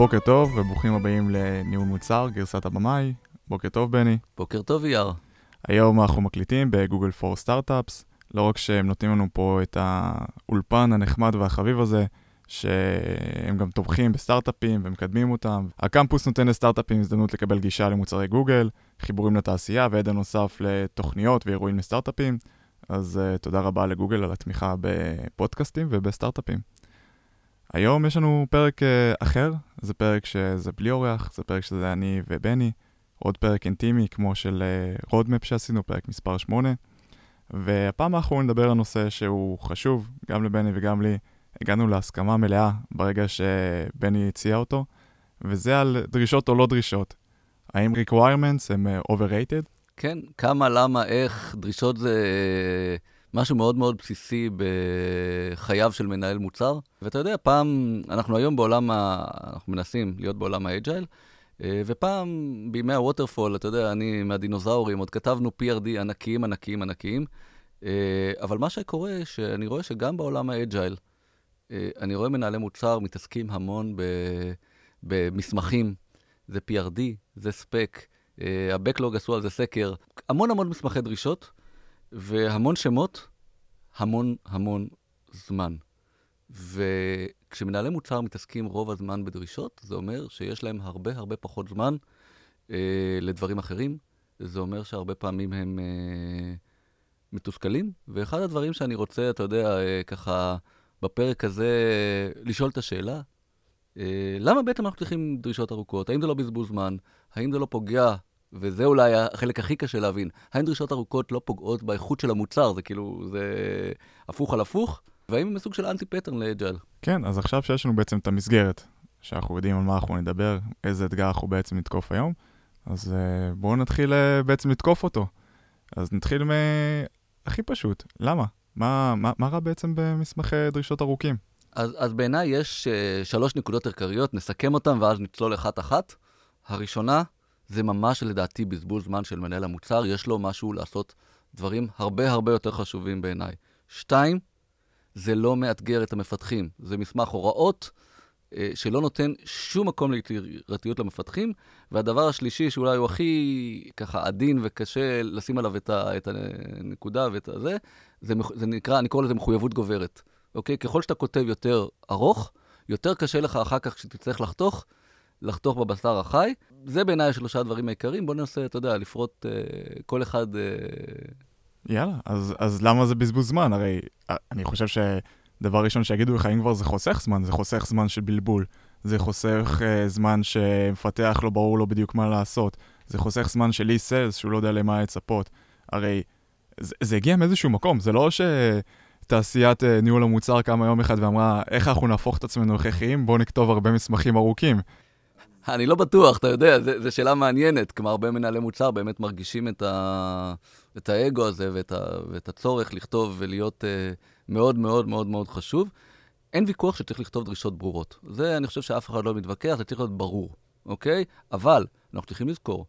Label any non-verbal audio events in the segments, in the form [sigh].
בוקר טוב וברוכים הבאים לניהול מוצר, גרסת הבמאי. בוקר טוב בני. בוקר טוב אייר. היום אנחנו מקליטים בגוגל פור סטארט-אפס. לא רק שהם נותנים לנו פה את האולפן הנחמד והחביב הזה, שהם גם תומכים בסטארט-אפים ומקדמים אותם. הקמפוס נותן לסטארט-אפים הזדמנות לקבל גישה למוצרי גוגל, חיבורים לתעשייה ועדן נוסף לתוכניות ואירועים לסטארט-אפים. אז uh, תודה רבה לגוגל על התמיכה בפודקאסטים ובסטארט-אפים. היום יש לנו פרק uh, אחר, זה פרק שזה בלי אורח, זה פרק שזה אני ובני, עוד פרק אינטימי כמו של roadmap uh, שעשינו, פרק מספר 8. והפעם אנחנו נדבר על נושא שהוא חשוב, גם לבני וגם לי. הגענו להסכמה מלאה ברגע שבני הציע אותו, וזה על דרישות או לא דרישות. האם requirements הם uh, overrated? כן, כמה, למה, איך, דרישות זה משהו מאוד מאוד בסיסי בחייו של מנהל מוצר. ואתה יודע, פעם, אנחנו היום בעולם, ה... אנחנו מנסים להיות בעולם ה agile, ופעם, בימי ה waterfall, אתה יודע, אני מהדינוזאורים, עוד כתבנו PRD ענקיים, ענקיים, ענקיים. אבל מה שקורה, שאני רואה שגם בעולם ה agile, אני רואה מנהלי מוצר מתעסקים המון ב... במסמכים, זה PRD, זה spec, ה-Backlog עשו על זה סקר, המון המון מסמכי דרישות, והמון שמות, המון המון זמן. וכשמנהלי מוצר מתעסקים רוב הזמן בדרישות, זה אומר שיש להם הרבה הרבה פחות זמן אה, לדברים אחרים. זה אומר שהרבה פעמים הם אה, מתוסכלים. ואחד הדברים שאני רוצה, אתה יודע, אה, ככה בפרק הזה, לשאול את השאלה, אה, למה בעצם אנחנו צריכים דרישות ארוכות? האם זה לא בזבוז זמן? האם זה לא פוגע וזה אולי החלק הכי קשה להבין. האם דרישות ארוכות לא פוגעות באיכות של המוצר? זה כאילו, זה הפוך על הפוך? והאם הם סוג של אנטי פטרן לאג'ל? כן, אז עכשיו שיש לנו בעצם את המסגרת, שאנחנו יודעים על מה אנחנו נדבר, איזה אתגר אנחנו בעצם נתקוף היום, אז uh, בואו נתחיל uh, בעצם לתקוף אותו. אז נתחיל מהכי פשוט, למה? מה, מה, מה רע בעצם במסמכי דרישות ארוכים? אז, אז בעיניי יש uh, שלוש נקודות עיקריות, נסכם אותן ואז נצלול אחת-אחת. הראשונה, זה ממש לדעתי בזבוז זמן של מנהל המוצר, יש לו משהו לעשות דברים הרבה הרבה יותר חשובים בעיניי. שתיים, זה לא מאתגר את המפתחים, זה מסמך הוראות אה, שלא נותן שום מקום ליצירתיות למפתחים, והדבר השלישי, שאולי הוא הכי ככה עדין וקשה לשים עליו את, ה, את הנקודה ואת הזה, זה, זה נקרא, אני קורא לזה מחויבות גוברת. אוקיי? ככל שאתה כותב יותר ארוך, יותר קשה לך אחר כך כשתצטרך לחתוך, לחתוך בבשר החי. זה בעיניי שלושה הדברים העיקריים. בוא ננסה, אתה יודע, לפרוט אה, כל אחד... אה... יאללה, אז, אז למה זה בזבוז זמן? הרי אה, אני חושב שדבר ראשון שיגידו לך, אם כבר זה חוסך זמן, זה חוסך זמן של בלבול. זה חוסך אה, זמן שמפתח לא ברור לו בדיוק מה לעשות. זה חוסך זמן של אי-סלס שהוא לא יודע למה לצפות. הרי זה, זה הגיע מאיזשהו מקום, זה לא ש... תעשיית אה, ניהול המוצר קמה יום אחד ואמרה, איך אנחנו נהפוך את עצמנו הכרחיים? בואו נכתוב הרבה מסמכים ארוכים. אני לא בטוח, אתה יודע, זו שאלה מעניינת. כלומר, הרבה מנהלי מוצר באמת מרגישים את, ה, את האגו הזה ואת, ה, ואת הצורך לכתוב ולהיות uh, מאוד מאוד מאוד מאוד חשוב. אין ויכוח שצריך לכתוב דרישות ברורות. זה, אני חושב שאף אחד לא מתווכח, זה צריך להיות ברור, אוקיי? אבל אנחנו צריכים לזכור,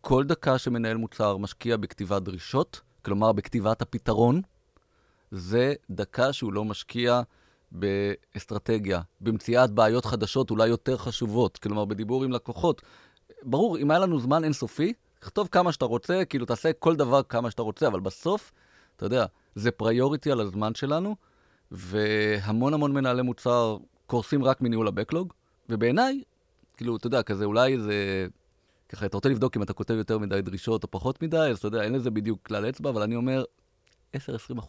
כל דקה שמנהל מוצר משקיע בכתיבת דרישות, כלומר בכתיבת הפתרון, זה דקה שהוא לא משקיע באסטרטגיה, במציאת בעיות חדשות אולי יותר חשובות, כלומר בדיבור עם לקוחות. ברור, אם היה לנו זמן אינסופי, תכתוב כמה שאתה רוצה, כאילו תעשה כל דבר כמה שאתה רוצה, אבל בסוף, אתה יודע, זה פריוריטי על הזמן שלנו, והמון המון מנהלי מוצר קורסים רק מניהול הבקלוג, ובעיניי, כאילו, אתה יודע, כזה אולי זה... ככה, אתה רוצה לבדוק אם אתה כותב יותר מדי דרישות או פחות מדי, אז אתה יודע, אין לזה בדיוק כלל אצבע, אבל אני אומר, 10-20%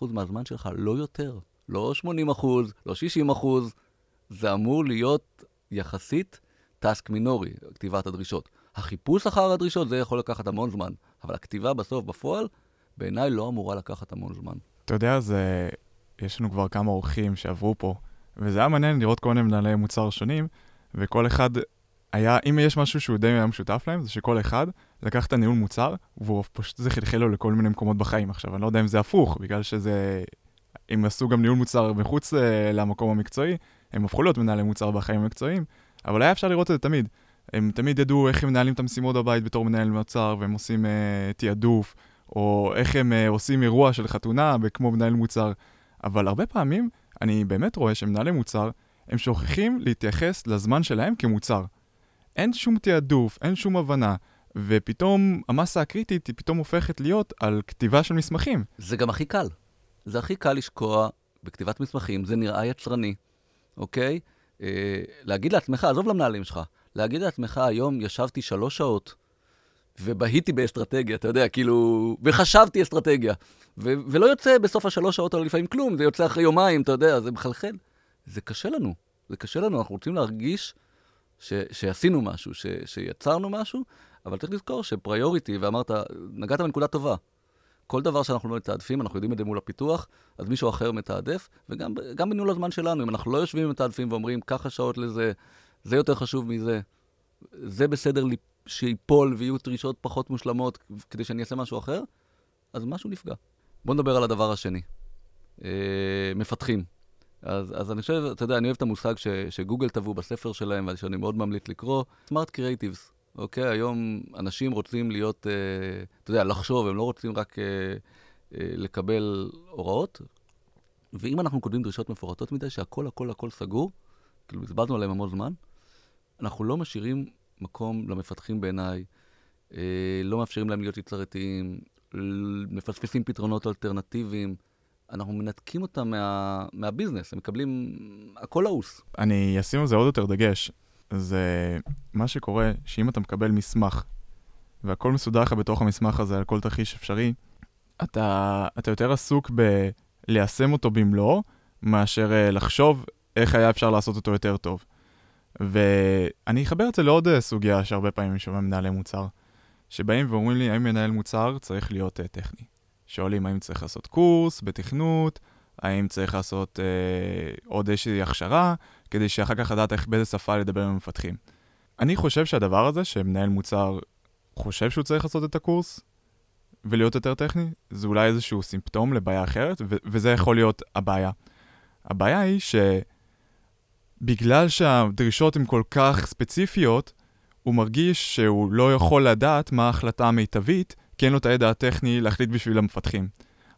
מהזמן שלך, לא יותר. לא 80 אחוז, לא 60 אחוז, זה אמור להיות יחסית טאסק מינורי, כתיבת הדרישות. החיפוש אחר הדרישות, זה יכול לקחת המון זמן, אבל הכתיבה בסוף, בפועל, בעיניי לא אמורה לקחת המון זמן. אתה יודע, זה... יש לנו כבר כמה אורחים שעברו פה, וזה היה מעניין לראות כל מיני מנהלי מוצר שונים, וכל אחד היה, אם יש משהו שהוא די היה משותף להם, זה שכל אחד לקח את הניהול מוצר, והוא פשוט זה חלחל לו לכל מיני מקומות בחיים. עכשיו, אני לא יודע אם זה הפוך, בגלל שזה אם עשו גם ניהול מוצר מחוץ אה, למקום המקצועי, הם הפכו להיות מנהלי מוצר בחיים המקצועיים, אבל היה אפשר לראות את זה תמיד. הם תמיד ידעו איך הם מנהלים את המשימות בבית בתור מנהל מוצר, והם עושים uh, תעדוף, או איך הם uh, עושים אירוע של חתונה כמו מנהל מוצר. אבל הרבה פעמים אני באמת רואה שמנהלי מוצר, הם שוכחים להתייחס לזמן שלהם כמוצר. אין שום תעדוף, אין שום הבנה, ופתאום המסה הקריטית היא פתאום הופכת להיות על כתיבה של מסמכים. זה גם הכי קל. זה הכי קל לשקוע בכתיבת מסמכים, זה נראה יצרני, אוקיי? אה, להגיד לעצמך, עזוב למנהלים שלך, להגיד לעצמך, היום ישבתי שלוש שעות ובהיתי באסטרטגיה, אתה יודע, כאילו, וחשבתי אסטרטגיה, ו- ולא יוצא בסוף השלוש שעות האלה לפעמים כלום, זה יוצא אחרי יומיים, אתה יודע, זה מחלחל. זה קשה לנו, זה קשה לנו, אנחנו רוצים להרגיש ש- שעשינו משהו, ש- שיצרנו משהו, אבל צריך לזכור שפריוריטי, ואמרת, נגעת בנקודה טובה. כל דבר שאנחנו לא מתעדפים, אנחנו יודעים את זה מול הפיתוח, אז מישהו אחר מתעדף, וגם בניהול הזמן שלנו, אם אנחנו לא יושבים ומתעדפים ואומרים, ככה שעות לזה, זה יותר חשוב מזה, זה בסדר לי שיפול ויהיו דרישות פחות מושלמות כדי שאני אעשה משהו אחר, אז משהו נפגע. בואו נדבר על הדבר השני. אה, מפתחים. אז, אז אני חושב, אתה יודע, אני אוהב את המושג ש, שגוגל טבעו בספר שלהם, ושאני מאוד ממליץ לקרוא, סמארט קריאיטיבס. אוקיי? היום אנשים רוצים להיות, אה, אתה יודע, לחשוב, הם לא רוצים רק אה, אה, לקבל הוראות. ואם אנחנו כותבים דרישות מפורטות מדי, שהכל, הכל, הכל סגור, כאילו, הסברנו עליהם המון זמן, אנחנו לא משאירים מקום למפתחים בעיניי, אה, לא מאפשרים להם להיות יצירתיים, מפספסים פתרונות אלטרנטיביים. אנחנו מנתקים אותם מה, מהביזנס, הם מקבלים הכל לעוס. אני אשים על זה עוד יותר דגש. זה מה שקורה, שאם אתה מקבל מסמך, והכל מסודר לך בתוך המסמך הזה על כל תרחיש אפשרי, אתה, אתה יותר עסוק בליישם אותו במלואו, מאשר uh, לחשוב איך היה אפשר לעשות אותו יותר טוב. ואני אחבר את זה לעוד uh, סוגיה שהרבה פעמים שומע מנהלי מוצר, שבאים ואומרים לי, האם מנהל מוצר צריך להיות uh, טכני? שואלים האם צריך לעשות קורס בתכנות, האם צריך לעשות אה, עוד איזושהי הכשרה, כדי שאחר כך לדעת איך, באיזה שפה לדבר עם המפתחים. אני חושב שהדבר הזה, שמנהל מוצר חושב שהוא צריך לעשות את הקורס, ולהיות יותר טכני, זה אולי איזשהו סימפטום לבעיה אחרת, ו- וזה יכול להיות הבעיה. הבעיה היא שבגלל שהדרישות הן כל כך ספציפיות, הוא מרגיש שהוא לא יכול לדעת מה ההחלטה המיטבית, כי אין לו את הידע הטכני להחליט בשביל המפתחים.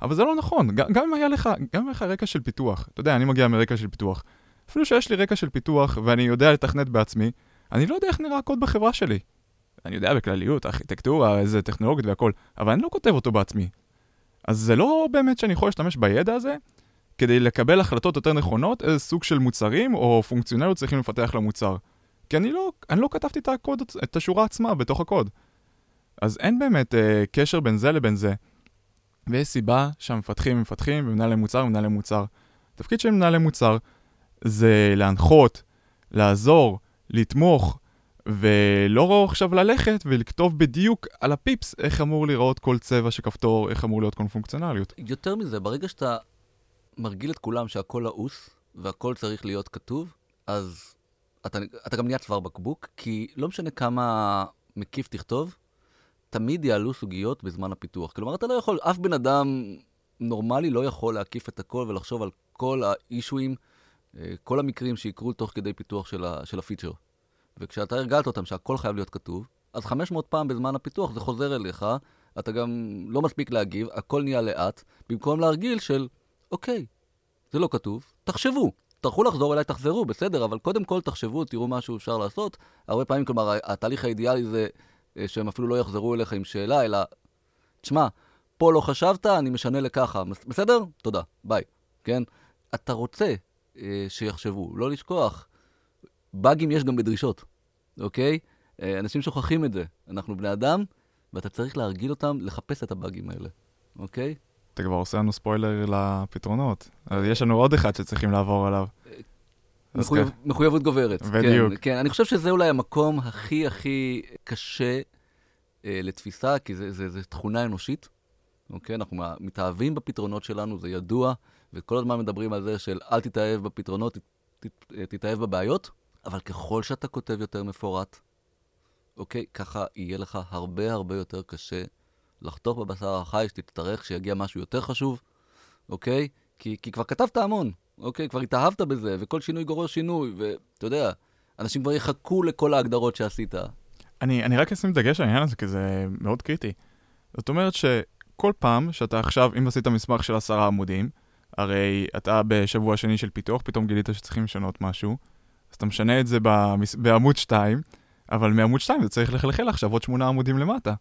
אבל זה לא נכון, גם, אם היה לך, גם אם היה לך רקע של פיתוח, אתה יודע, אני מגיע מרקע של פיתוח. אפילו שיש לי רקע של פיתוח ואני יודע לתכנת בעצמי, אני לא יודע איך נראה הקוד בחברה שלי. אני יודע בכלליות, ארכיטקטורה, איזה טכנולוגיות והכל, אבל אני לא כותב אותו בעצמי. אז זה לא באמת שאני יכול להשתמש בידע הזה כדי לקבל החלטות יותר נכונות, איזה סוג של מוצרים או פונקציונליות צריכים לפתח למוצר. כי אני לא, אני לא כתבתי את הקוד, את השורה עצמה בתוך הקוד. אז אין באמת אה, קשר בין זה לבין זה. ויש סיבה שהמפתחים מפתחים ומנהלי מוצר ומנהלי מוצר. התפקיד של מנהלי מוצר זה להנחות, לעזור, לתמוך, ולא עכשיו ללכת ולכתוב בדיוק על הפיפס איך אמור להיראות כל צבע של כפתור, איך אמור להיות כל פונקציונליות. יותר מזה, ברגע שאתה מרגיל את כולם שהכל לעוס והכל צריך להיות כתוב, אז אתה, אתה גם נהיה צוואר בקבוק, כי לא משנה כמה מקיף תכתוב, תמיד יעלו סוגיות בזמן הפיתוח. כלומר, אתה לא יכול, אף בן אדם נורמלי לא יכול להקיף את הכל ולחשוב על כל האישויים, אה, כל המקרים שיקרו תוך כדי פיתוח של, ה, של הפיצ'ר. וכשאתה הרגלת אותם שהכל חייב להיות כתוב, אז 500 פעם בזמן הפיתוח זה חוזר אליך, אתה גם לא מספיק להגיב, הכל נהיה לאט, במקום להרגיל של, אוקיי, זה לא כתוב, תחשבו. תצטרכו לחזור אליי, תחזרו, בסדר, אבל קודם כל תחשבו, תראו מה שאפשר לעשות. הרבה פעמים, כלומר, התהליך האידיאלי זה שהם אפילו לא יחזרו אליך עם שאלה, אלא, תשמע, פה לא חשבת, אני משנה לככה, בסדר? תודה, ביי, כן? אתה רוצה אה, שיחשבו, לא לשכוח. באגים יש גם בדרישות, אוקיי? אה, אנשים שוכחים את זה. אנחנו בני אדם, ואתה צריך להרגיל אותם לחפש את הבאגים האלה, אוקיי? אתה כבר עושה לנו ספוילר לפתרונות. אז יש לנו עוד אחד שצריכים לעבור עליו. מחויב, מחויבות גוברת. בדיוק. כן, כן, אני חושב שזה אולי המקום הכי הכי קשה אה, לתפיסה, כי זו תכונה אנושית. אוקיי? אנחנו מתאהבים בפתרונות שלנו, זה ידוע, וכל הזמן מדברים על זה של אל תתאהב בפתרונות, ת, ת, תתאהב בבעיות, אבל ככל שאתה כותב יותר מפורט, אוקיי? ככה יהיה לך הרבה הרבה יותר קשה לחתוך בבשר החי, שתצטרך שיגיע משהו יותר חשוב, אוקיי? כי, כי כבר כתבת המון. אוקיי, כבר התאהבת בזה, וכל שינוי גורר שינוי, ואתה יודע, אנשים כבר יחכו לכל ההגדרות שעשית. אני, אני רק אשים דגש על העניין הזה, כי זה מאוד קריטי. זאת אומרת שכל פעם שאתה עכשיו, אם עשית מסמך של עשרה עמודים, הרי אתה בשבוע שני של פיתוח, פתאום גילית שצריכים לשנות משהו, אז אתה משנה את זה במס... בעמוד 2, אבל מעמוד 2 זה צריך לחלחל עכשיו עוד שמונה עמודים למטה.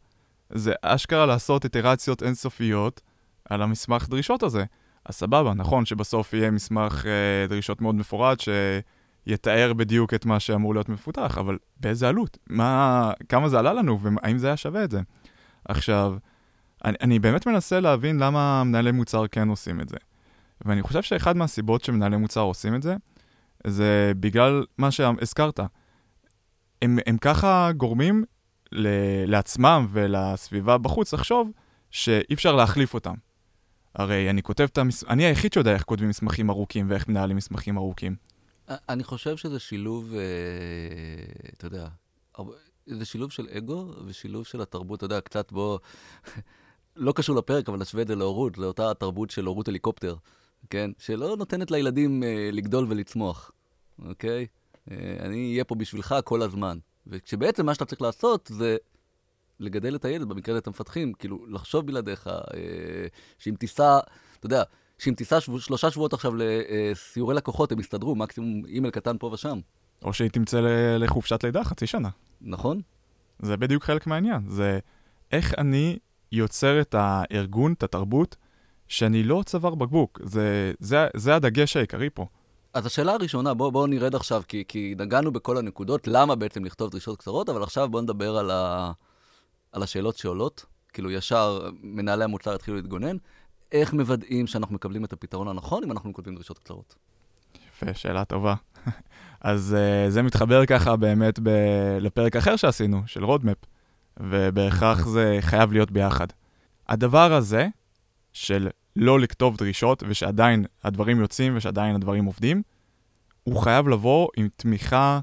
זה אשכרה לעשות איטרציות אינסופיות על המסמך דרישות הזה. אז סבבה, נכון שבסוף יהיה מסמך אה, דרישות מאוד מפורט שיתאר בדיוק את מה שאמור להיות מפותח, אבל באיזה עלות? מה, כמה זה עלה לנו והאם זה היה שווה את זה? עכשיו, אני, אני באמת מנסה להבין למה מנהלי מוצר כן עושים את זה. ואני חושב שאחד מהסיבות שמנהלי מוצר עושים את זה, זה בגלל מה שהזכרת. הם, הם ככה גורמים ל, לעצמם ולסביבה בחוץ לחשוב שאי אפשר להחליף אותם. הרי אני כותב את המס... אני היחיד שיודע איך כותבים מסמכים ארוכים ואיך מנהלים מסמכים ארוכים. אני חושב שזה שילוב, אה, אתה יודע, זה שילוב של אגו ושילוב של התרבות, אתה יודע, קצת בוא, [laughs] לא קשור לפרק, אבל נשווה את זה להורות, זו אותה תרבות של הורות הליקופטר, כן? שלא נותנת לילדים אה, לגדול ולצמוח, אוקיי? אה, אני אהיה פה בשבילך כל הזמן. וכשבעצם מה שאתה צריך לעשות זה לגדל את הילד, במקרה הזה את המפתחים, כאילו, לחשוב בלעדיך, אה, שאם תיסע, אתה יודע, שאם תיסע שבוע, שלושה שבועות עכשיו לסיורי לקוחות, הם יסתדרו, מקסימום אימייל קטן פה ושם. או שהיא תמצא לחופשת לידה חצי שנה. נכון. זה בדיוק חלק מהעניין. זה איך אני יוצר את הארגון, את התרבות, שאני לא צוואר בקבוק. זה, זה, זה הדגש העיקרי פה. אז השאלה הראשונה, בואו בוא נרד עכשיו, כי, כי נגענו בכל הנקודות, למה בעצם לכתוב דרישות קצרות, אבל עכשיו בואו נדבר על, ה, על השאלות שעולות. כאילו, ישר מנהלי המוצר יתחילו להתגונן. איך מוודאים שאנחנו מקבלים את הפתרון הנכון אם אנחנו כותבים דרישות קצרות? יפה, שאלה טובה. [laughs] אז uh, זה מתחבר ככה באמת ב- לפרק אחר שעשינו, של roadmap, ובהכרח [laughs] זה חייב להיות ביחד. הדבר הזה, של לא לכתוב דרישות ושעדיין הדברים יוצאים ושעדיין הדברים עובדים, הוא חייב לבוא עם תמיכה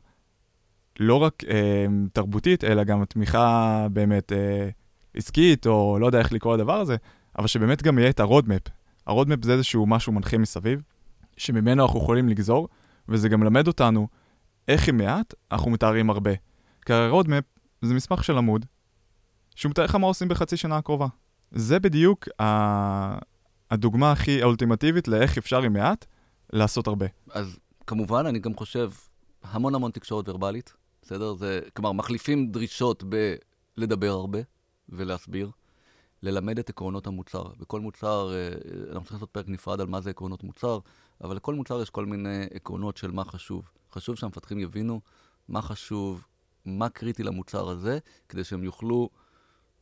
לא רק אה, תרבותית, אלא גם תמיכה באמת אה, עסקית, או לא יודע איך לקרוא לדבר הזה, אבל שבאמת גם יהיה את ה roadmap. ה roadmap זה איזשהו משהו מנחה מסביב, שממנו אנחנו יכולים לגזור, וזה גם מלמד אותנו איך עם מעט אנחנו מתארים הרבה. כי ה roadmap זה מסמך של עמוד, שהוא מתאר לך מה עושים בחצי שנה הקרובה. זה בדיוק ה... הדוגמה הכי אולטימטיבית לאיך אפשר עם מעט לעשות הרבה. אז כמובן, אני גם חושב המון המון תקשורת ורבלית, בסדר? זה, כלומר, מחליפים דרישות בלדבר הרבה ולהסביר. ללמד את עקרונות המוצר. בכל מוצר, אה, אנחנו צריכים לעשות פרק נפרד על מה זה עקרונות מוצר, אבל לכל מוצר יש כל מיני עקרונות של מה חשוב. חשוב שהמפתחים יבינו מה חשוב, מה קריטי למוצר הזה, כדי שהם יוכלו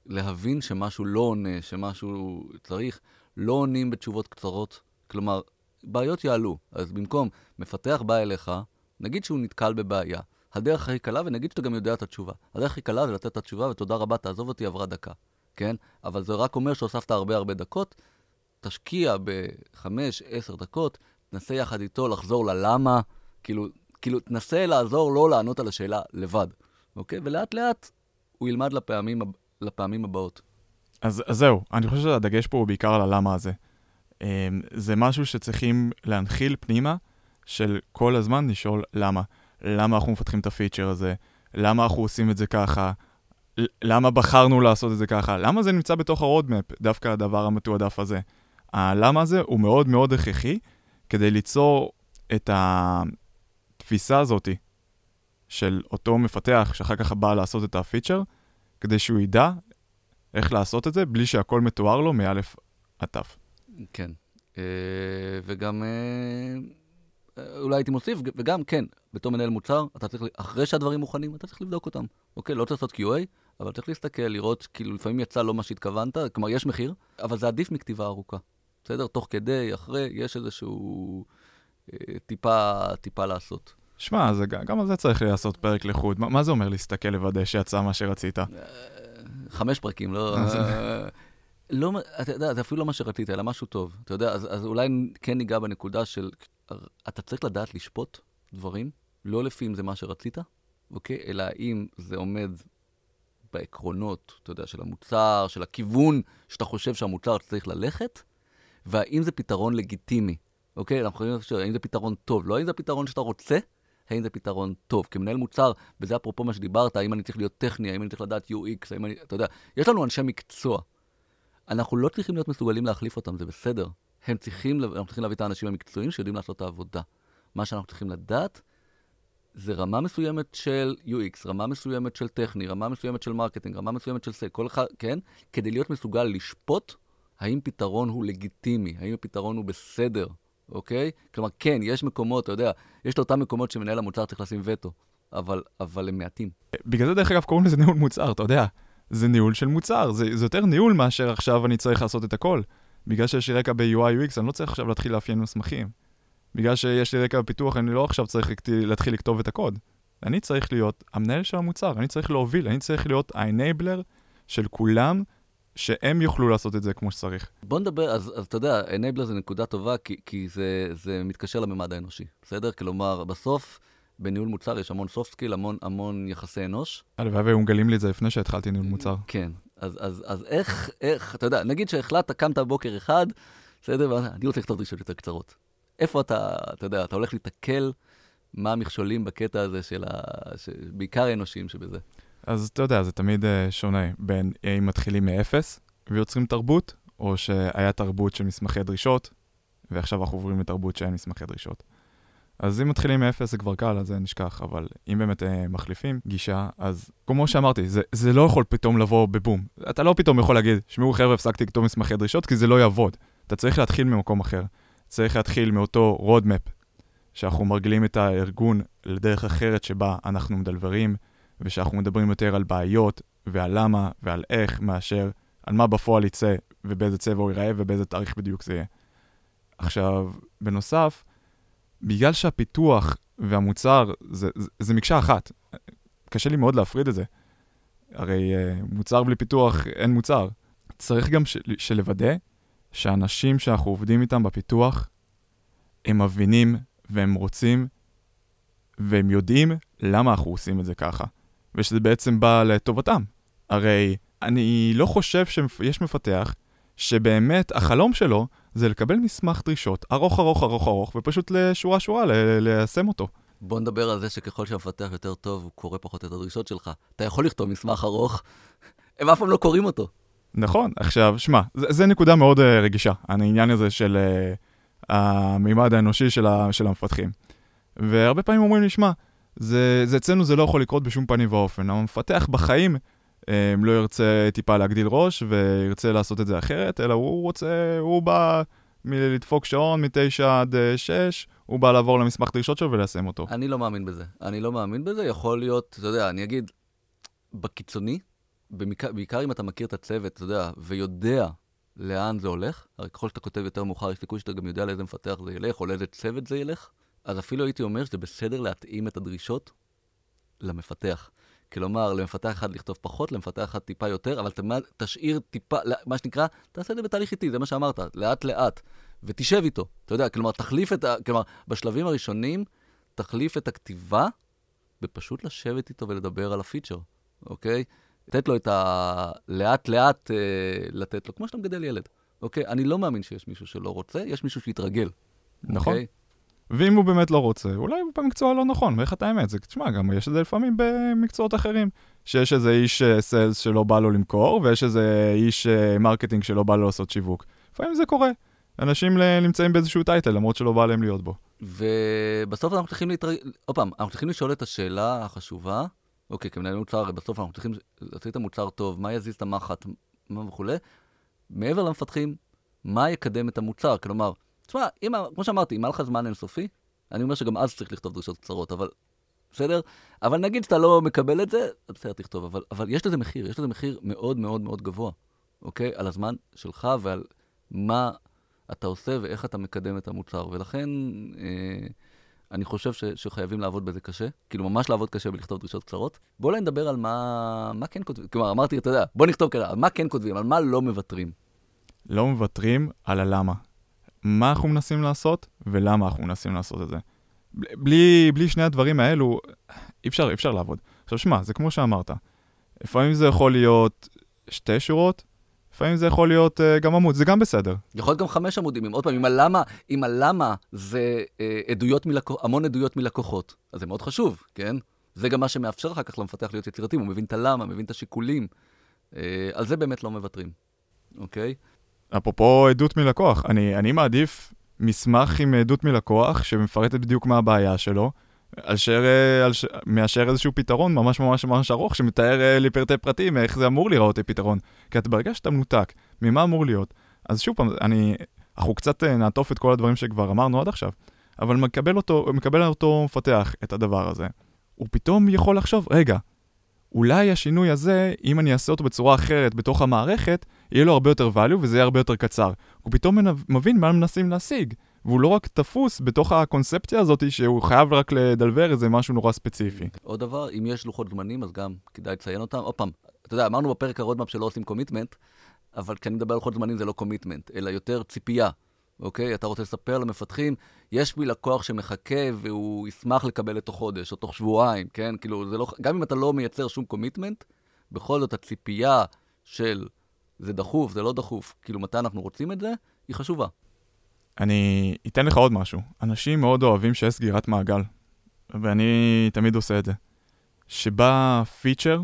להבין שמשהו לא עונה, שמשהו צריך. לא עונים בתשובות קצרות. כלומר, בעיות יעלו. אז במקום מפתח בא אליך, נגיד שהוא נתקל בבעיה. הדרך הכי קלה, ונגיד שאתה גם יודע את התשובה. הדרך הכי קלה זה לתת את התשובה, ותודה רבה, תעזוב אותי, עברה דקה. כן? אבל זה רק אומר שהוספת הרבה הרבה דקות. תשקיע בחמש, עשר דקות, תנסה יחד איתו לחזור ללמה, כאילו, כאילו, תנסה לעזור לו לענות על השאלה לבד, אוקיי? ולאט לאט הוא ילמד לפעמים, לפעמים הבאות. אז, אז זהו, אני חושב שהדגש פה הוא בעיקר על הלמה הזה. אמ, זה משהו שצריכים להנחיל פנימה, של כל הזמן לשאול למה. למה אנחנו מפתחים את הפיצ'ר הזה? למה אנחנו עושים את זה ככה? למה בחרנו לעשות את זה ככה? למה זה נמצא בתוך ה roadmap, דווקא הדבר המתועדף הזה? הלמה הזה הוא מאוד מאוד הכרחי כדי ליצור את התפיסה הזאתי של אותו מפתח שאחר כך בא לעשות את הפיצ'ר, כדי שהוא ידע איך לעשות את זה בלי שהכל מתואר לו מאלף עד תו. כן. אה, וגם, אה, אולי הייתי מוסיף, וגם, כן, בתור מנהל מוצר, אתה צריך, אחרי שהדברים מוכנים, אתה צריך לבדוק אותם. אוקיי? לא צריך לעשות QA, אבל צריך להסתכל, לראות, כאילו, לפעמים יצא לא מה שהתכוונת, כלומר, יש מחיר, אבל זה עדיף מכתיבה ארוכה. בסדר? תוך כדי, אחרי, יש איזשהו אה, טיפה, טיפה לעשות. שמע, גם על זה צריך לעשות פרק לחוד. מה, מה זה אומר להסתכל לוודא שיצא מה שרצית? חמש פרקים, לא... לא, אתה יודע, זה אפילו לא מה שרצית, אלא משהו טוב. אתה יודע, אז, אז אולי כן ניגע בנקודה של, אתה צריך לדעת לשפוט דברים, לא לפי אם זה מה שרצית, אוקיי? אלא אם זה עומד בעקרונות, אתה יודע, של המוצר, של הכיוון שאתה חושב שהמוצר צריך ללכת, והאם זה פתרון לגיטימי, אוקיי? אנחנו יכולים לחשוב, האם זה פתרון טוב, לא האם זה פתרון שאתה רוצה, האם זה פתרון טוב. כמנהל מוצר, וזה אפרופו מה שדיברת, האם אני צריך להיות טכני, האם אני צריך לדעת UX, האם אני, אתה יודע, יש לנו אנשי מקצוע. אנחנו לא צריכים להיות מסוגלים להחליף אותם, זה בסדר. הם צריכים, אנחנו צריכים להביא את האנשים המקצועיים שיודעים לעשות את העבודה. מה שאנחנו צריכים לדעת, זה רמה מסוימת של UX, רמה מסוימת של טכני, רמה מסוימת של marketing, רמה מסוימת של סק, כל אחד, כן? כדי להיות מסוגל לשפוט האם פתרון הוא לגיטימי, האם הפתרון הוא בסדר, אוקיי? כלומר, כן, יש מקומות, אתה יודע, יש את אותם מקומות שמנהל המוצר צריך לשים וטו, אבל, אבל הם מעטים. בגלל זה, דרך אגב, קוראים לזה ניהול מוצר, אתה יודע. זה ניהול של מוצר, זה, זה יותר ניהול מאשר עכשיו אני צריך לעשות את הכל. בגלל שיש לי רקע ב-UI UX, אני לא צריך עכשיו להתחיל לאפיין מסמכים. בגלל שיש לי רקע בפיתוח, אני לא עכשיו צריך להתחיל לכתוב את הקוד. אני צריך להיות המנהל של המוצר, אני צריך להוביל, אני צריך להיות ה-enabler של כולם, שהם יוכלו לעשות את זה כמו שצריך. בוא נדבר, אז, אז אתה יודע, enabler זה נקודה טובה, כי, כי זה, זה מתקשר לממד האנושי, בסדר? כלומר, בסוף, בניהול מוצר יש המון soft skill, המון, המון יחסי אנוש. הלוואי והיו מגלים לי את זה לפני שהתחלתי ניהול מוצר. כן, אז, אז, אז איך, איך, אתה יודע, נגיד שהחלטת, קמת בבוקר אחד, בסדר, ואני רוצה לכתוב דרישות יותר קצרות. איפה אתה, אתה יודע, אתה הולך להתקל, מה המכשולים בקטע הזה של ה... ש... בעיקר האנושיים שבזה. אז אתה יודע, זה תמיד uh, שונה בין אם מתחילים מאפס ויוצרים תרבות, או שהיה תרבות של מסמכי דרישות, ועכשיו אנחנו עוברים לתרבות שאין מסמכי דרישות. אז אם מתחילים מאפס זה כבר קל, אז זה נשכח, אבל אם באמת אה, מחליפים גישה, אז כמו שאמרתי, זה, זה לא יכול פתאום לבוא בבום. אתה לא פתאום יכול להגיד, שמעו חבר'ה, הפסקתי לכתוב מסמכי דרישות, כי זה לא יעבוד. אתה צריך להתחיל ממקום אחר. צריך להתחיל מאותו roadmap, שאנחנו מרגילים את הארגון לדרך אחרת שבה אנחנו מדלברים, ושאנחנו מדברים יותר על בעיות, ועל למה, ועל איך, מאשר על מה בפועל יצא, ובאיזה צבע הוא ייראה, ובאיזה תאריך בדיוק זה יהיה. עכשיו, בנוסף, בגלל שהפיתוח והמוצר זה, זה, זה מקשה אחת, קשה לי מאוד להפריד את זה. הרי uh, מוצר בלי פיתוח אין מוצר. צריך גם של, שלוודא שאנשים שאנחנו עובדים איתם בפיתוח, הם מבינים והם רוצים והם יודעים למה אנחנו עושים את זה ככה, ושזה בעצם בא לטובתם. הרי אני לא חושב שיש מפתח שבאמת החלום שלו זה לקבל מסמך דרישות ארוך ארוך ארוך ארוך ופשוט לשורה שורה ליישם אותו. בוא נדבר על זה שככל שהמפתח יותר טוב, הוא קורא פחות את הדרישות שלך. אתה יכול לכתוב מסמך ארוך, [laughs] הם אף פעם לא קוראים אותו. נכון, עכשיו, שמע, זה נקודה מאוד uh, רגישה, העניין הזה של uh, המימד האנושי של, ה, של המפתחים. והרבה פעמים אומרים לי, שמע, זה, זה אצלנו זה לא יכול לקרות בשום פנים ואופן. המפתח בחיים לא ירצה טיפה להגדיל ראש וירצה לעשות את זה אחרת, אלא הוא רוצה, הוא בא מלדפוק שעון מ-9 עד 6, הוא בא לעבור למסמך דרישות שלו וליישם אותו. אני לא מאמין בזה. אני לא מאמין בזה, יכול להיות, אתה יודע, אני אגיד, בקיצוני, בעיקר, בעיקר אם אתה מכיר את הצוות, אתה יודע, ויודע לאן זה הולך, הרי ככל שאתה כותב יותר מאוחר, יש סיכוי שאתה גם יודע לאיזה מפתח זה ילך, או לאיזה צוות זה ילך, אז אפילו הייתי אומר שזה בסדר להתאים את הדרישות למפתח. כלומר, למפתח אחד לכתוב פחות, למפתח אחד טיפה יותר, אבל תשאיר טיפה, מה שנקרא, תעשה את זה בתהליך איטי, זה מה שאמרת, לאט-לאט, ותשב איתו. אתה יודע, כלומר, תחליף את ה... כלומר, בשלבים הראשונים, תחליף את הכתיבה, ופשוט לשבת איתו ולדבר על הפיצ'ר, אוקיי? לתת לו את ה... לאט-לאט אה, לתת לו, כמו שאתה מגדל ילד, אוקיי? אני לא מאמין שיש מישהו שלא רוצה, יש מישהו שיתרגל. נכון. אוקיי? ואם הוא באמת לא רוצה, אולי הוא במקצוע לא נכון, ואיך אתה האמת? זה, תשמע, גם יש את זה לפעמים במקצועות אחרים. שיש איזה איש sales אה, שלא בא לו למכור, ויש איזה איש marketing אה, שלא בא לו לעשות שיווק. לפעמים זה קורה. אנשים נמצאים באיזשהו title, למרות שלא בא להם להיות בו. ובסוף אנחנו צריכים להתרגל, עוד פעם, אנחנו צריכים לשאול את השאלה החשובה, אוקיי, כמנהל מוצר, הרי בסוף אנחנו צריכים לעשות את המוצר טוב, מה יזיז את המחט, מה וכולי. מעבר למפתחים, מה יקדם את המוצר? כלומר, תשמע, אם, כמו שאמרתי, אם היה לך זמן אינסופי, אני אומר שגם אז צריך לכתוב דרישות קצרות, אבל בסדר? אבל נגיד שאתה לא מקבל את זה, בסדר, תכתוב. אבל, אבל יש לזה מחיר, יש לזה מחיר מאוד מאוד מאוד גבוה, אוקיי? על הזמן שלך ועל מה אתה עושה ואיך אתה מקדם את המוצר. ולכן, אה, אני חושב ש, שחייבים לעבוד בזה קשה, כאילו ממש לעבוד קשה ולכתוב דרישות קצרות. בואו נדבר על מה, מה כן כותבים, כלומר, אמרתי, אתה יודע, בוא נכתוב על מה כן כותבים, על מה לא מוותרים. לא מוותרים על הלמה. מה אנחנו מנסים לעשות ולמה אנחנו מנסים לעשות את זה. בלי, בלי שני הדברים האלו, אי אפשר, אי אפשר לעבוד. עכשיו, שמע, זה כמו שאמרת, לפעמים זה יכול להיות שתי שורות, לפעמים זה יכול להיות uh, גם עמוד, זה גם בסדר. יכול להיות גם חמש עמודים, אם עוד פעם, אם הלמה, אם הלמה זה uh, עדויות מלקוח, המון עדויות מלקוחות, אז זה מאוד חשוב, כן? זה גם מה שמאפשר אחר כך למפתח להיות יצירתי, הוא מבין את הלמה, מבין את השיקולים. Uh, על זה באמת לא מוותרים, אוקיי? אפרופו עדות מלקוח, אני, אני מעדיף מסמך עם עדות מלקוח שמפרטת בדיוק מה הבעיה שלו, אשר, אה, על ש... מאשר איזשהו פתרון ממש ממש ממש ארוך שמתאר אה, לי פרטי פרטים איך זה אמור להיראות פתרון. כי אתה ברגע שאתה מנותק ממה אמור להיות, אז שוב פעם, אני, אנחנו קצת אה, נעטוף את כל הדברים שכבר אמרנו עד עכשיו, אבל מקבל אותו, מקבל אותו מפתח את הדבר הזה, הוא פתאום יכול לחשוב, רגע, אולי השינוי הזה, אם אני אעשה אותו בצורה אחרת בתוך המערכת, יהיה לו הרבה יותר value וזה יהיה הרבה יותר קצר. הוא פתאום מבין מה מנסים להשיג. והוא לא רק תפוס בתוך הקונספציה הזאת שהוא חייב רק לדלבר איזה משהו נורא ספציפי. עוד דבר, אם יש לוחות זמנים, אז גם כדאי לציין אותם. עוד פעם, אתה יודע, אמרנו בפרק ה roadmap שלא עושים commitment, אבל כשאני מדבר על לוחות זמנים זה לא commitment, אלא יותר ציפייה, אוקיי? אתה רוצה לספר למפתחים, יש בי לקוח שמחכה והוא ישמח לקבל את תוך חודש או תוך שבועיים, כן? כאילו, זה לא... גם אם אתה לא מייצר שום קומיטמנט, בכל זאת הציפייה של זה דחוף, זה לא דחוף, כאילו מתי אנחנו רוצים את זה, היא חשובה. אני אתן לך עוד משהו. אנשים מאוד אוהבים שיש סגירת מעגל, ואני תמיד עושה את זה. שבא פיצ'ר,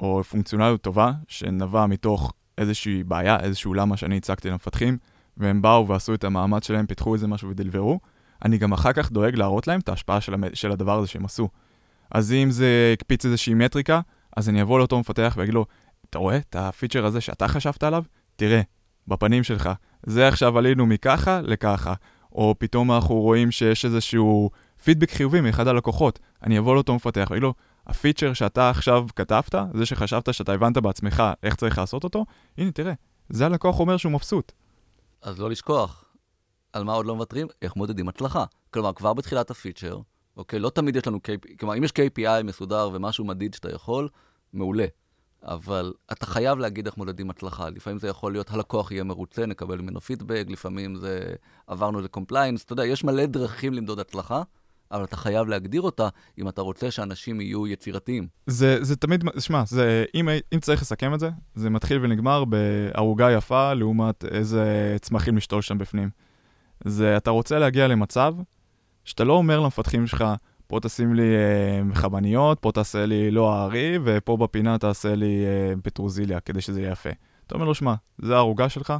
או פונקציונליות טובה, שנבע מתוך איזושהי בעיה, איזשהו למה שאני הצגתי למפתחים, והם באו ועשו את המאמץ שלהם, פיתחו איזה משהו ודלברו, אני גם אחר כך דואג להראות להם את ההשפעה של, המ... של הדבר הזה שהם עשו. אז אם זה הקפיץ איזושהי מטריקה, אז אני אבוא לאותו מפתח ואגיד לו, אתה רואה את הפיצ'ר הזה שאתה חשבת עליו? תראה, בפנים שלך. זה עכשיו עלינו מככה לככה. או פתאום אנחנו רואים שיש איזשהו פידבק חיובי מאחד הלקוחות. אני אבוא לאותו מפתח ואגיד לו, הפיצ'ר שאתה עכשיו כתבת, זה שחשבת שאתה הבנת בעצמך איך צריך לעשות אותו, הנה תראה, זה הלקוח אומר שהוא מבסוט. אז לא לשכוח, על מה עוד לא מוותרים? איך מודדים הצלחה. כלומר, כבר בתחילת הפיצ'ר, אוקיי, לא תמיד יש לנו KPI, כלומר, אם יש KPI מסודר ומשהו מדיד שאתה יכול, מעולה. אבל אתה חייב להגיד איך מודדים הצלחה. לפעמים זה יכול להיות, הלקוח יהיה מרוצה, נקבל ממנו פידבק, לפעמים זה, עברנו ל compliance, אתה יודע, יש מלא דרכים למדוד הצלחה. אבל אתה חייב להגדיר אותה אם אתה רוצה שאנשים יהיו יצירתיים. זה, זה תמיד, שמע, אם, אם צריך לסכם את זה, זה מתחיל ונגמר בערוגה יפה לעומת איזה צמחים לשתול שם בפנים. זה, אתה רוצה להגיע למצב שאתה לא אומר למפתחים שלך, פה תשים לי אה, חבניות, פה תעשה לי לא הארי, ופה בפינה תעשה לי אה, פטרוזיליה, כדי שזה יהיה יפה. אתה אומר לו, שמע, זה הערוגה שלך?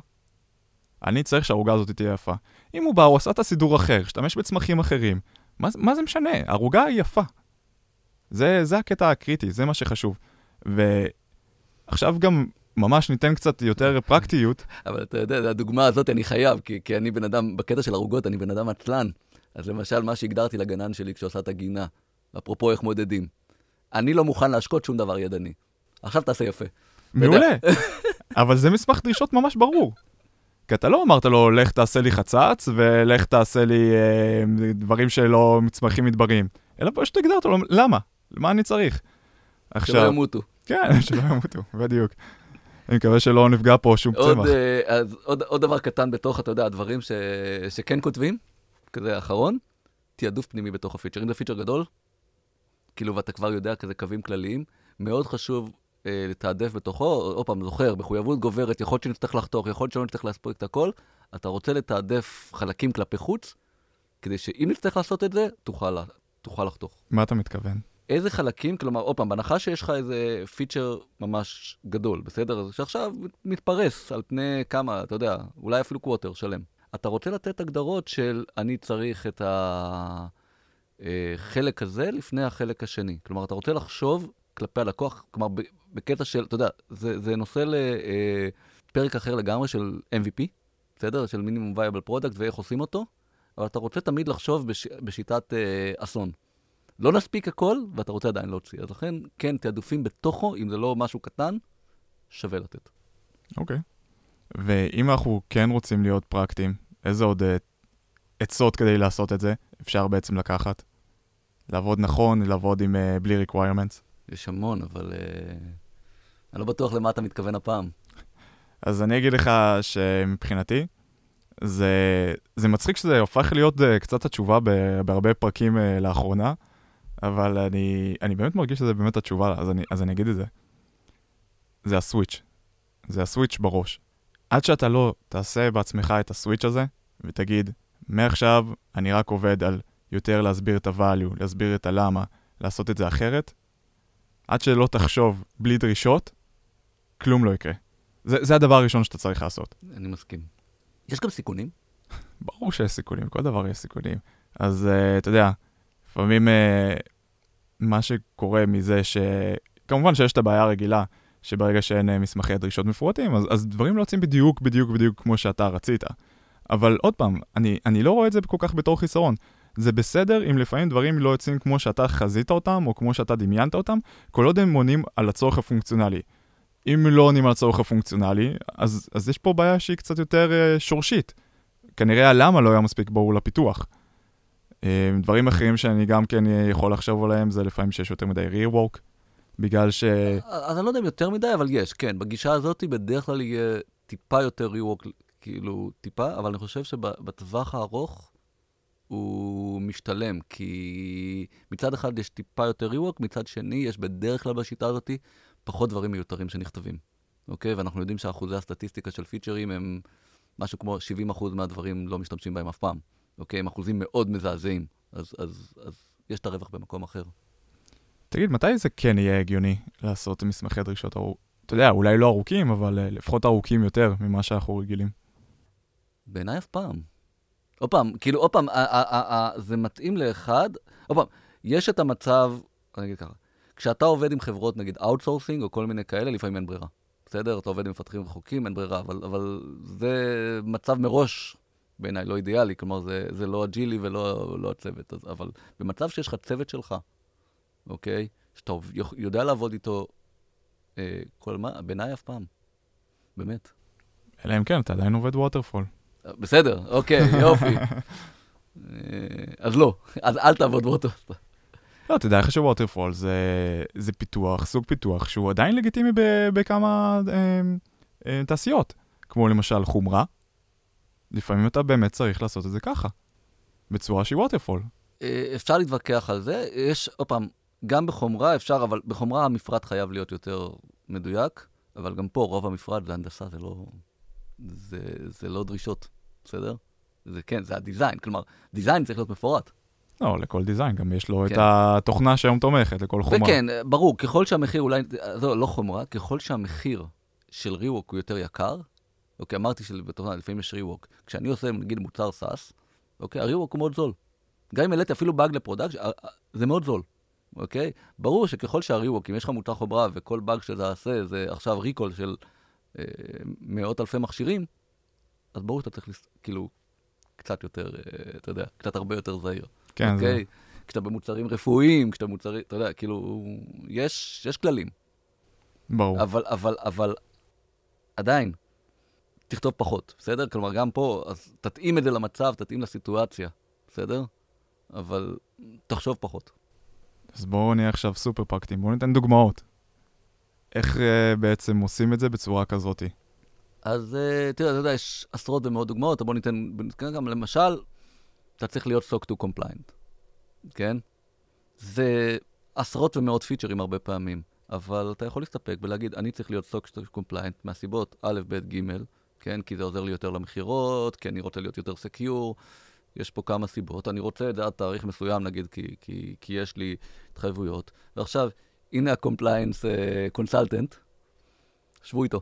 אני צריך שהערוגה הזאת תהיה יפה. אם הוא בא, הוא עשה את הסידור אחר, השתמש בצמחים אחרים. מה, מה זה משנה? הערוגה היא יפה. זה, זה הקטע הקריטי, זה מה שחשוב. ועכשיו גם ממש ניתן קצת יותר פרקטיות. אבל אתה יודע, הדוגמה הזאת אני חייב, כי, כי אני בן אדם, בקטע של ערוגות, אני בן אדם עצלן. אז למשל, מה שהגדרתי לגנן שלי כשעושה את הגינה, אפרופו איך מודדים, אני לא מוכן להשקות שום דבר ידני. עכשיו תעשה יפה. מעולה. [laughs] אבל זה מסמך דרישות ממש ברור. כי אתה לא אמרת לו, לך תעשה לי חצץ, ולך תעשה לי אה, דברים שלא מצמחים מדברים. אלא פשוט הגדרת לו, למה? למה אני צריך? עכשיו... שלא ימותו. כן, [laughs] שלא ימותו, בדיוק. אני מקווה שלא נפגע פה שום עוד, צמח. אה, אז עוד, עוד דבר קטן בתוך, אתה יודע, הדברים ש, שכן כותבים, כזה האחרון, תעדוף פנימי בתוך הפיצ'ר. אם זה פיצ'ר גדול, כאילו, ואתה כבר יודע כזה קווים כלליים, מאוד חשוב אה, לתעדף בתוכו, עוד פעם, זוכר, מחויבות גוברת, יכול להיות שנצטרך לחתוך, יכול להיות שלא נצטרך להספיק את הכל, אתה רוצה לתעדף חלקים כלפי חוץ, כדי שאם נצטרך לעשות את זה, תוכל, תוכל לחתוך. מה אתה מתכוון? איזה חלקים, כלומר, עוד פעם, בהנחה שיש לך איזה פיצ'ר ממש גדול, בסדר? שעכשיו מתפרס על פני כמה, אתה יודע, אולי אפילו קווטר שלם. אתה רוצה לתת הגדרות של אני צריך את החלק אה, הזה לפני החלק השני. כלומר, אתה רוצה לחשוב כלפי הלקוח, כלומר, בקטע של, אתה יודע, זה, זה נושא לפרק אה, אחר לגמרי של MVP, בסדר? של minimum viable product ואיך עושים אותו, אבל אתה רוצה תמיד לחשוב בש, בשיטת אה, אסון. לא נספיק הכל, ואתה רוצה עדיין להוציא. אז לכן, כן, תעדופים בתוכו, אם זה לא משהו קטן, שווה לתת. אוקיי. Okay. ואם אנחנו כן רוצים להיות פרקטיים, איזה עוד uh, עצות כדי לעשות את זה אפשר בעצם לקחת? לעבוד נכון, לעבוד עם, uh, בלי requirements? יש המון, אבל uh, אני לא בטוח למה אתה מתכוון הפעם. אז אני אגיד לך שמבחינתי, זה, זה מצחיק שזה הופך להיות uh, קצת התשובה בהרבה פרקים uh, לאחרונה, אבל אני, אני באמת מרגיש שזה באמת התשובה, אז אני, אז אני אגיד את זה. זה הסוויץ'. זה הסוויץ' בראש. עד שאתה לא תעשה בעצמך את הסוויץ' הזה, ותגיד, מעכשיו אני רק עובד על יותר להסביר את ה-value, להסביר את הלמה, לעשות את זה אחרת, עד שלא תחשוב בלי דרישות, כלום לא יקרה. זה, זה הדבר הראשון שאתה צריך לעשות. אני מסכים. יש גם סיכונים? [laughs] ברור שיש סיכונים, כל דבר יש סיכונים. אז uh, אתה יודע, לפעמים אה, מה שקורה מזה ש... כמובן שיש את הבעיה הרגילה, שברגע שאין אה, מסמכי דרישות מפורטים, אז, אז דברים לא יוצאים בדיוק, בדיוק, בדיוק כמו שאתה רצית. אבל עוד פעם, אני, אני לא רואה את זה כל כך בתור חיסרון. זה בסדר אם לפעמים דברים לא יוצאים כמו שאתה חזית אותם, או כמו שאתה דמיינת אותם, כל עוד הם עונים על הצורך הפונקציונלי. אם לא עונים על הצורך הפונקציונלי, אז, אז יש פה בעיה שהיא קצת יותר uh, שורשית. כנראה הלמה לא היה מספיק ברור לפיתוח. Uh, דברים אחרים שאני גם כן יכול לחשוב עליהם, זה לפעמים שיש יותר מדי rework, בגלל ש... אז אני לא יודע אם יותר מדי, אבל יש, כן. בגישה הזאת בדרך כלל יהיה טיפה יותר rework, כאילו, טיפה, אבל אני חושב שבטווח הארוך הוא משתלם, כי מצד אחד יש טיפה יותר rework, מצד שני יש בדרך כלל בשיטה הזאת פחות דברים מיותרים שנכתבים, אוקיי? ואנחנו יודעים שאחוזי הסטטיסטיקה של פיצ'רים הם משהו כמו 70% מהדברים לא משתמשים בהם אף פעם, אוקיי? הם אחוזים מאוד מזעזעים, אז, אז, אז יש את הרווח במקום אחר. תגיד, מתי זה כן יהיה הגיוני לעשות מסמכי דרישות ארוך? אתה יודע, אולי לא ארוכים, אבל אה, לפחות ארוכים יותר ממה שאנחנו רגילים. בעיניי אף פעם. עוד פעם, כאילו, עוד פעם, זה מתאים לאחד. עוד פעם, יש את המצב, אני אגיד ככה, כשאתה עובד עם חברות, נגיד outsourcing או כל מיני כאלה, לפעמים אין ברירה. בסדר? אתה עובד עם מפתחים רחוקים, אין ברירה, אבל, אבל זה מצב מראש בעיניי לא אידיאלי, כלומר, זה, זה לא אג'ילי ולא לא הצוות, אז, אבל במצב שיש לך צוות שלך, אוקיי? שאתה יודע לעבוד איתו אה, כל מה, בעיניי אף פעם. באמת. אלא אם כן, אתה עדיין עובד ווטרפול. בסדר, אוקיי, [laughs] יופי. אה, אז לא, אז אל תעבוד ווטרפול. לא, יודע, איך שווטרפול זה, זה פיתוח, סוג פיתוח, שהוא עדיין לגיטימי ב, בכמה אה, אה, תעשיות, כמו למשל חומרה. לפעמים אתה באמת צריך לעשות את זה ככה, בצורה שהיא ווטרפול. אה, אפשר להתווכח על זה, יש, עוד פעם, גם בחומרה אפשר, אבל בחומרה המפרט חייב להיות יותר מדויק, אבל גם פה רוב המפרט זה הנדסה, זה לא, זה, זה לא דרישות, בסדר? זה כן, זה הדיזיין, כלומר, דיזיין צריך להיות מפורט. לא, לכל דיזיין, גם יש לו כן. את התוכנה שהיום תומכת, לכל חומרה. וכן, ברור, ככל שהמחיר אולי, לא, לא חומרה, ככל שהמחיר של rework הוא יותר יקר, אוקיי, אמרתי שבתוכנה לפעמים יש rework. כשאני עושה, נגיד, מוצר SaaS, אוקיי, ה rework הוא מאוד זול. גם אם העליתי אפילו באג ל product, זה מאוד זול, אוקיי? ברור שככל שה rework, אם יש לך מוצר חומרה וכל באג שזה עושה זה עכשיו recall של אה, מאות אלפי מכשירים, אז ברור שאתה צריך, כאילו, קצת יותר, אה, אתה יודע, קצת הרבה יותר זהיר. כן, אוקיי? זה... כשאתה במוצרים רפואיים, כשאתה במוצרים, אתה יודע, כאילו, יש, יש כללים. ברור. אבל, אבל, אבל עדיין, תכתוב פחות, בסדר? כלומר, גם פה, אז תתאים את זה למצב, תתאים לסיטואציה, בסדר? אבל תחשוב פחות. אז בואו נהיה עכשיו סופר פרקטיים, בואו ניתן דוגמאות. איך uh, בעצם עושים את זה בצורה כזאתי? אז uh, תראה, אתה יודע, יש עשרות ומאות דוגמאות, בואו ניתן, גם למשל, אתה צריך להיות SOC 2 compliant, כן? זה עשרות ומאות פיצ'רים הרבה פעמים, אבל אתה יכול להסתפק ולהגיד, אני צריך להיות SOC 2 compliant מהסיבות א', ב', ג', כן? כי זה עוזר לי יותר למכירות, כי אני רוצה להיות יותר סקיור, יש פה כמה סיבות. אני רוצה את זה עד תאריך מסוים, נגיד, כי, כי, כי יש לי התחייבויות. ועכשיו, הנה ה-compliance uh, consultant, שבו איתו.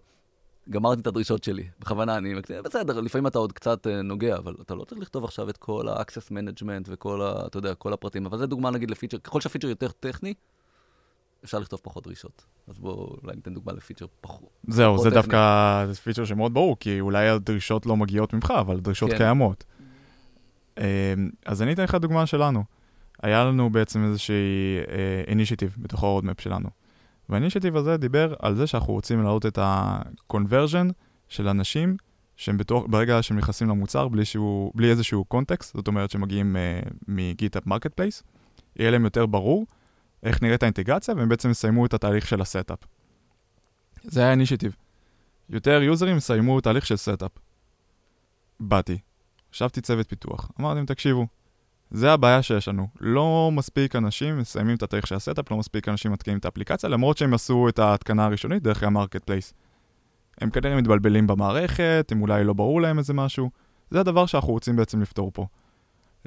גמרתי את הדרישות שלי, בכוונה אני, בסדר, לפעמים אתה עוד קצת uh, נוגע, אבל אתה לא צריך לכתוב עכשיו את כל ה-access management וכל ה... אתה יודע, כל הפרטים, אבל זה דוגמה נגיד לפיצ'ר, ככל שהפיצ'ר יותר טכני, אפשר לכתוב פחות דרישות. אז בואו אולי ניתן דוגמה לפיצ'ר פחות. זהו, זה טכני. דווקא פיצ'ר שמאוד ברור, כי אולי הדרישות לא מגיעות ממך, אבל דרישות כן. קיימות. אמ, אז אני אתן לך דוגמה שלנו. היה לנו בעצם איזושהי אינישיטיב אה, בתוך ה-roadmap שלנו. והאינישטיב הזה דיבר על זה שאנחנו רוצים להעלות את ה-conversion של אנשים שהם בתוך, ברגע שהם נכנסים למוצר בלי, שהוא, בלי איזשהו קונטקסט, זאת אומרת שמגיעים uh, מ-GitHub Marketplace, יהיה להם יותר ברור איך נראית האינטגרציה, והם בעצם יסיימו את התהליך של ה setup. זה היה initiative. יותר יוזרים יסיימו תהליך של setup. באתי, ישבתי צוות פיתוח, אמרתי להם, תקשיבו, זה הבעיה שיש לנו. לא מספיק אנשים מסיימים את התהליך של ה setup, לא מספיק אנשים מתקינים את האפליקציה, למרות שהם עשו את ההתקנה הראשונית דרך ה marketplace. הם כנראה מתבלבלים במערכת, הם אולי לא ברור להם איזה משהו. זה הדבר שאנחנו רוצים בעצם לפתור פה.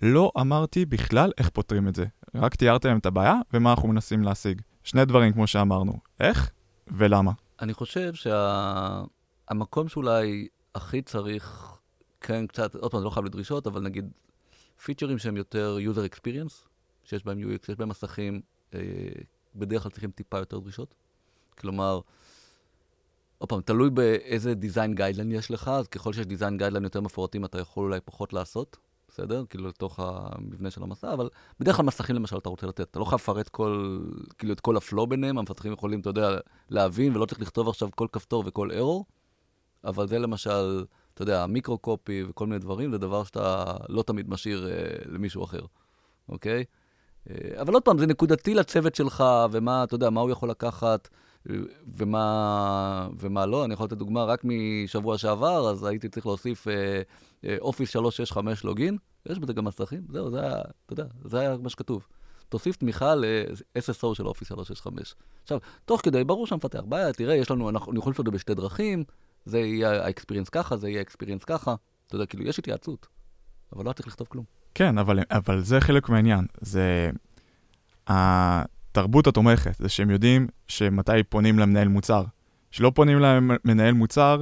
לא אמרתי בכלל איך פותרים את זה, רק תיארתי להם את הבעיה ומה אנחנו מנסים להשיג. שני דברים כמו שאמרנו, איך ולמה. אני חושב שהמקום שה... שאולי הכי צריך, כן, קצת, עוד פעם, זה לא חייב לדרישות, אבל נגיד פיצ'רים שהם יותר user experience, שיש בהם UX, שיש בהם מסכים, אה, בדרך כלל צריכים טיפה יותר דרישות. כלומר, עוד פעם, תלוי באיזה design guideline יש לך, אז ככל שיש design guideline יותר מפורטים, אתה יכול אולי פחות לעשות, בסדר? כאילו לתוך המבנה של המסע, אבל בדרך כלל מסכים למשל אתה רוצה לתת. אתה לא חייב לפרט כל, כאילו את כל הפלואו ביניהם, המפתחים יכולים, אתה יודע, להבין, ולא צריך לכתוב עכשיו כל כפתור וכל error, אבל זה למשל, אתה יודע, מיקרו-קופי וכל מיני דברים, זה דבר שאתה לא תמיד משאיר אה, למישהו אחר, אוקיי? אה, אבל עוד פעם, זה נקודתי לצוות שלך, ומה, אתה יודע, מה הוא יכול לקחת. ומה, ומה לא. אני יכול לתת דוגמה רק משבוע שעבר, אז הייתי צריך להוסיף אופיס uh, 365 לוגין, יש בזה גם מסכים, זהו, זה היה, אתה יודע, זה היה מה שכתוב. תוסיף תמיכה ל-SSO של אופיס 365. עכשיו, תוך כדי, ברור שהמפתח בעיה, תראה, יש לנו, אנחנו יכולים לעשות את זה בשתי דרכים, זה יהיה האקספיריאנס ככה, זה יהיה האקספיריאנס ככה. אתה יודע, כאילו, יש התייעצות, אבל לא צריך לכתוב כלום. כן, אבל, אבל זה חלק מהעניין. זה... התרבות התומכת, זה שהם יודעים שמתי פונים למנהל מוצר. שלא פונים למנהל מוצר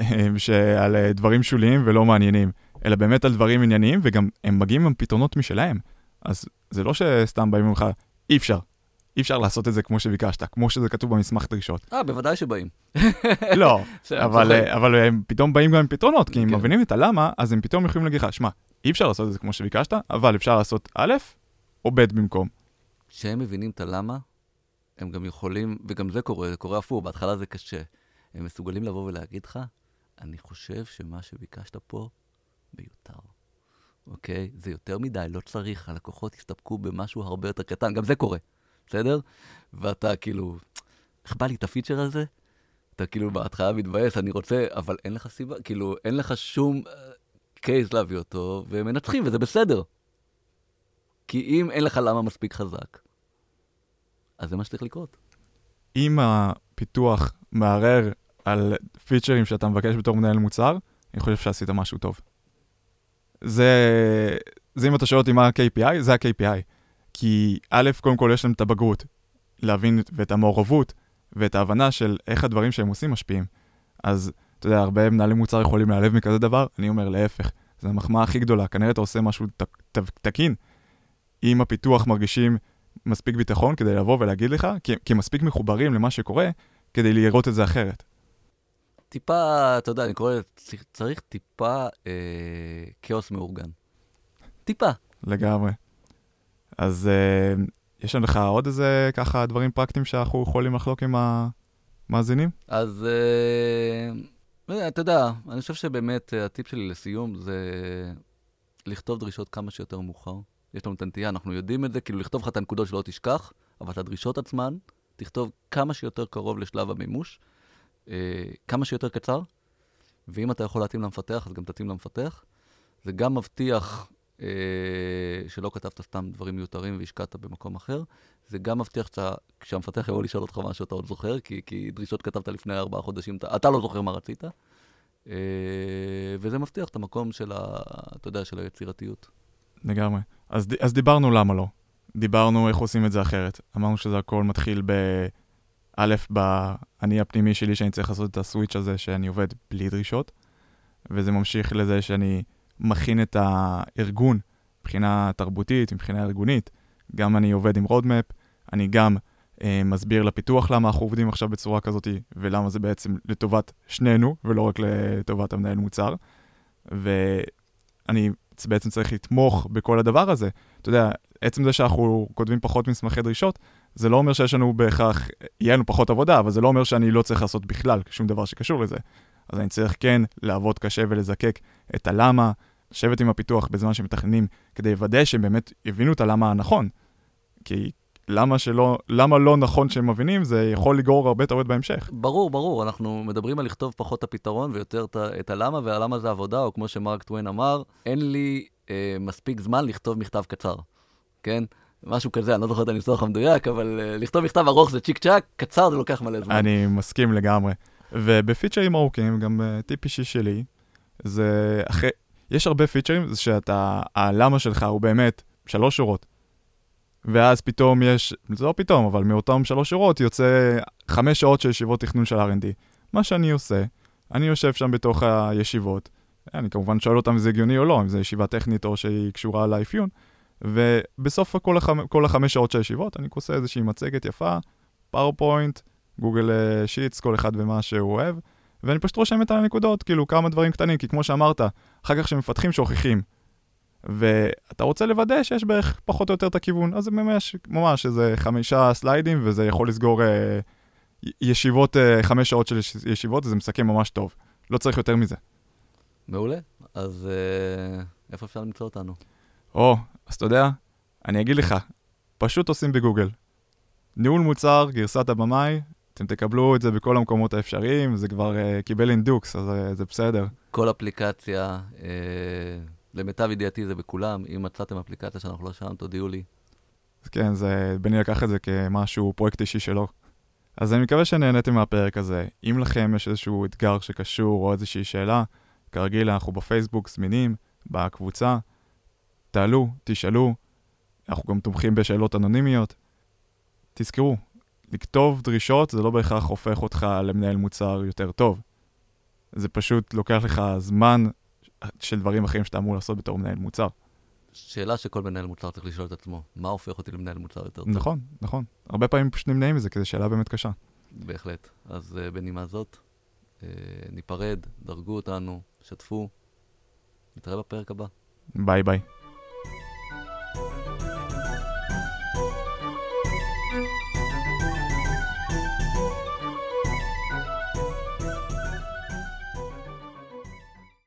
אה, דברים שוליים ולא מעניינים, אלא באמת על דברים ענייניים, וגם הם מגיעים עם פתרונות משלהם. אז זה לא שסתם באים ממך, אי אפשר. אי אפשר לעשות את זה כמו שביקשת, כמו שזה כתוב במסמך דרישות. אה, בוודאי שבאים. [laughs] לא, [laughs] אבל, אבל הם פתאום באים גם עם פתרונות, כי אם כן. מבינים את הלמה, אז הם פתאום יכולים להגיד לך, שמע, אי אפשר לעשות את זה כמו שביקשת, אבל אפשר לעשות א' או ב' במקום. כשהם מבינים את הלמה, הם גם יכולים, וגם זה קורה, זה קורה הפוך, בהתחלה זה קשה. הם מסוגלים לבוא ולהגיד לך, אני חושב שמה שביקשת פה מיותר. אוקיי? זה יותר מדי, לא צריך, הלקוחות יסתפקו במשהו הרבה יותר קטן, גם זה קורה, בסדר? ואתה כאילו, איך בא לי את הפיצ'ר הזה? אתה כאילו בהתחלה מתבאס, אני רוצה, אבל אין לך סיבה, כאילו, אין לך שום קייס אה, להביא אותו, והם מנצחים, וזה בסדר. כי אם אין לך למה מספיק חזק, אז זה מה שצריך לקרות. אם הפיתוח מערער על פיצ'רים שאתה מבקש בתור מנהל מוצר, אני חושב שעשית משהו טוב. זה, זה אם אתה שואל אותי מה ה-KPI, זה ה-KPI. כי א', קודם כל יש להם את הבגרות, להבין ואת המעורבות ואת ההבנה של איך הדברים שהם עושים משפיעים. אז, אתה יודע, הרבה מנהלי מוצר יכולים להיעלב מכזה דבר, אני אומר להפך, זו המחמאה הכי גדולה, כנראה אתה עושה משהו תקין. אם הפיתוח מרגישים מספיק ביטחון כדי לבוא ולהגיד לך, כי, כי מספיק מחוברים למה שקורה, כדי לראות את זה אחרת. טיפה, אתה יודע, אני קורא לזה, צריך טיפה אה, כאוס מאורגן. טיפה. לגמרי. אז אה, יש לך עוד איזה ככה דברים פרקטיים שאנחנו יכולים לחלוק עם המאזינים? אז אה, אתה יודע, אני חושב שבאמת הטיפ שלי לסיום זה לכתוב דרישות כמה שיותר מאוחר. יש לנו את הנטייה, אנחנו יודעים את זה, כאילו לכתוב לך את הנקודות שלא תשכח, אבל את הדרישות עצמן, תכתוב כמה שיותר קרוב לשלב המימוש, אה, כמה שיותר קצר, ואם אתה יכול להתאים למפתח, אז גם תתאים למפתח. זה גם מבטיח אה, שלא כתבת סתם דברים מיותרים והשקעת במקום אחר, זה גם מבטיח שהמפתח יבוא לשאול אותך משהו אתה עוד זוכר, כי, כי דרישות כתבת לפני ארבעה חודשים, אתה, אתה לא זוכר מה רצית. אה, וזה מבטיח את המקום של, ה, אתה יודע, של היצירתיות. לגמרי. אז, אז דיברנו למה לא. דיברנו איך עושים את זה אחרת. אמרנו שזה הכל מתחיל ב... א', באני הפנימי שלי שאני צריך לעשות את הסוויץ' הזה שאני עובד בלי דרישות, וזה ממשיך לזה שאני מכין את הארגון מבחינה תרבותית, מבחינה ארגונית. גם אני עובד עם רודמפ, אני גם אה, מסביר לפיתוח למה אנחנו עובדים עכשיו בצורה כזאת, ולמה זה בעצם לטובת שנינו, ולא רק לטובת המנהל מוצר. ואני בעצם צריך לתמוך בכל הדבר הזה. אתה יודע, עצם זה שאנחנו כותבים פחות מסמכי דרישות, זה לא אומר שיש לנו בהכרח, יהיה לנו פחות עבודה, אבל זה לא אומר שאני לא צריך לעשות בכלל שום דבר שקשור לזה. אז אני צריך כן לעבוד קשה ולזקק את הלמה, לשבת עם הפיתוח בזמן שמתכננים, כדי לוודא שהם באמת יבינו את הלמה הנכון. כי למה שלא, למה לא נכון שהם מבינים, זה יכול לגרור הרבה טעויות בהמשך. ברור, ברור, אנחנו מדברים על לכתוב פחות את הפתרון ויותר את הלמה, והלמה זה עבודה, או כמו שמרק טוויין אמר, אין לי אה, מספיק זמן לכתוב מכתב קצר, כן? משהו כזה, אני לא זוכר את הניסוח המדויק, אבל uh, לכתוב מכתב ארוך זה צ'יק צ'אק, קצר זה לוקח מלא זמן. אני מסכים לגמרי. ובפיצ'רים ארוכים, גם uh, טיפ אישי שלי, זה אחרי, יש הרבה פיצ'רים שאתה, הלמה שלך הוא באמת שלוש שורות. ואז פתאום יש, זה לא פתאום, אבל מאותם שלוש שורות יוצא חמש שעות של ישיבות תכנון של R&D. מה שאני עושה, אני יושב שם בתוך הישיבות, אני כמובן שואל אותם אם זה הגיוני או לא, אם זו ישיבה טכנית או שהיא קשורה לאפיון, ובסוף כל, החמ... כל החמש שעות של הישיבות, אני עושה איזושהי מצגת יפה, PowerPoint, Google Sheets, כל אחד ומה שהוא אוהב, ואני פשוט רושם את הנקודות, כאילו כמה דברים קטנים, כי כמו שאמרת, אחר כך שמפתחים שוכחים. ואתה רוצה לוודא שיש בערך פחות או יותר את הכיוון, אז זה ממש, ממש איזה חמישה סליידים, וזה יכול לסגור אה, ישיבות, אה, חמש שעות של ישיבות, וזה מסכם ממש טוב. לא צריך יותר מזה. מעולה. אז אה, איפה אפשר למצוא אותנו? או, אז אתה יודע, אני אגיד לך, פשוט עושים בגוגל. ניהול מוצר, גרסת הבמאי, אתם תקבלו את זה בכל המקומות האפשריים, זה כבר uh, קיבל אינדוקס, אז uh, זה בסדר. כל אפליקציה, uh, למיטב ידיעתי זה בכולם, אם מצאתם אפליקציה שאנחנו לא שם, תודיעו לי. כן, זה, בני לקח את זה כמשהו, פרויקט אישי שלו. אז אני מקווה שנהניתם מהפרק הזה. אם לכם יש איזשהו אתגר שקשור או איזושהי שאלה, כרגיל אנחנו בפייסבוק זמינים, בקבוצה, תעלו, תשאלו, אנחנו גם תומכים בשאלות אנונימיות. תזכרו, לכתוב דרישות זה לא בהכרח הופך אותך למנהל מוצר יותר טוב. זה פשוט לוקח לך זמן של דברים אחרים שאתה אמור לעשות בתור מנהל מוצר. שאלה שכל מנהל מוצר צריך לשאול את עצמו, מה הופך אותי למנהל מוצר יותר טוב? נכון, נכון. הרבה פעמים פשוט נמנעים מזה, כי זו שאלה באמת קשה. בהחלט. אז uh, בנימה זאת, uh, ניפרד, דרגו אותנו, שתפו, נתראה בפרק הבא. ביי ביי.